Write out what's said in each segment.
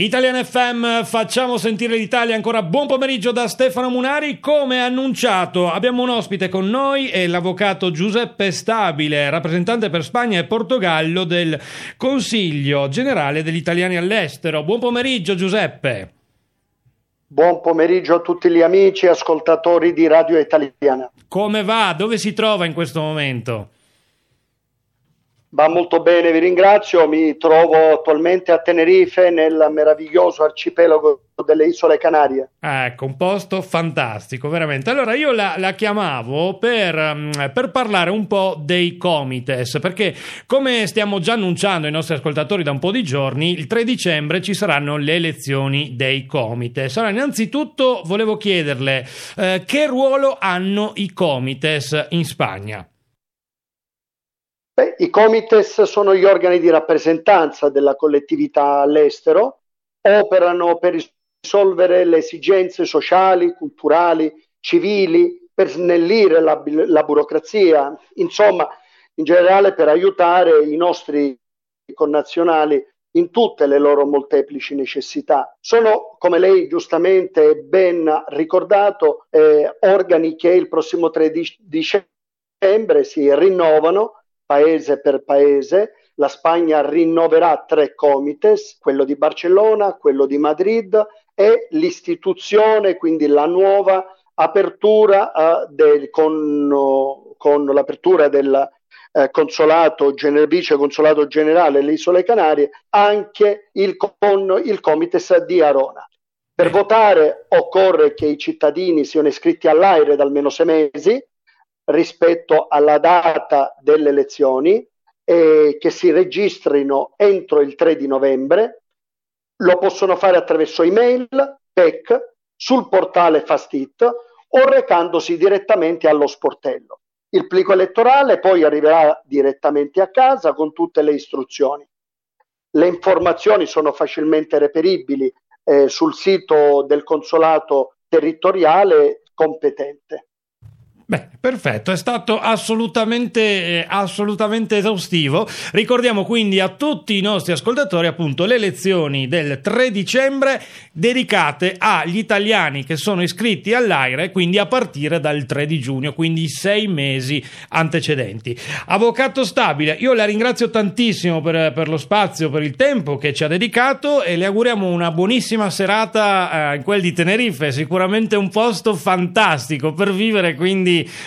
Italian FM, facciamo sentire l'Italia ancora. Buon pomeriggio da Stefano Munari. Come annunciato, abbiamo un ospite con noi, è l'avvocato Giuseppe Stabile, rappresentante per Spagna e Portogallo del Consiglio generale degli italiani all'estero. Buon pomeriggio, Giuseppe. Buon pomeriggio a tutti gli amici e ascoltatori di Radio Italiana. Come va? Dove si trova in questo momento? Va molto bene, vi ringrazio. Mi trovo attualmente a Tenerife nel meraviglioso arcipelago delle Isole Canarie. Ecco, un posto fantastico, veramente. Allora, io la, la chiamavo per, mm, per, parlare un po' dei comites, perché come stiamo già annunciando ai nostri ascoltatori da un po' di giorni, il 3 dicembre ci saranno le elezioni dei comites. Allora, innanzitutto volevo chiederle eh, che ruolo hanno i comites in Spagna? Beh, I comites sono gli organi di rappresentanza della collettività all'estero, operano per risolvere le esigenze sociali, culturali, civili, per snellire la, la burocrazia, insomma, in generale per aiutare i nostri connazionali in tutte le loro molteplici necessità. Sono, come lei giustamente ben ricordato, eh, organi che il prossimo 3 dicembre si rinnovano paese per paese. La Spagna rinnoverà tre comites, quello di Barcellona, quello di Madrid e l'istituzione, quindi la nuova apertura uh, del, con, uh, con, l'apertura del uh, consolato, gener- vice consolato generale alle Isole Canarie, anche il, con il comites di Arona. Per votare occorre che i cittadini siano iscritti all'AIRE da almeno sei mesi, rispetto alla data delle elezioni e che si registrino entro il 3 di novembre. Lo possono fare attraverso email, PEC, sul portale Fastit o recandosi direttamente allo sportello. Il plico elettorale poi arriverà direttamente a casa con tutte le istruzioni. Le informazioni sono facilmente reperibili eh, sul sito del consolato territoriale competente. Beh, perfetto, è stato assolutamente, eh, assolutamente esaustivo. Ricordiamo quindi a tutti i nostri ascoltatori appunto le lezioni del 3 dicembre dedicate agli italiani che sono iscritti all'AIRE, quindi a partire dal 3 di giugno, quindi sei mesi antecedenti. Avvocato Stabile, io la ringrazio tantissimo per, per lo spazio, per il tempo che ci ha dedicato e le auguriamo una buonissima serata eh, in quel di Tenerife, sicuramente un posto fantastico per vivere,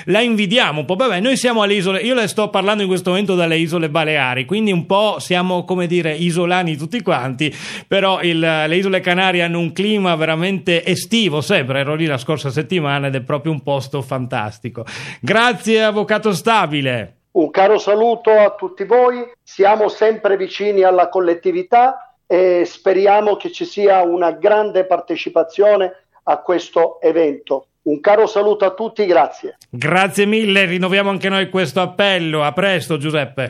la invidiamo un po'. Vabbè, noi siamo alle isole, io le sto parlando in questo momento dalle isole Baleari, quindi un po' siamo come dire isolani tutti quanti, però il, le isole Canarie hanno un clima veramente estivo, sempre ero lì la scorsa settimana ed è proprio un posto fantastico. Grazie Avvocato Stabile. Un caro saluto a tutti voi, siamo sempre vicini alla collettività e speriamo che ci sia una grande partecipazione a questo evento. Un caro saluto a tutti, grazie. Grazie mille, rinnoviamo anche noi questo appello. A presto Giuseppe.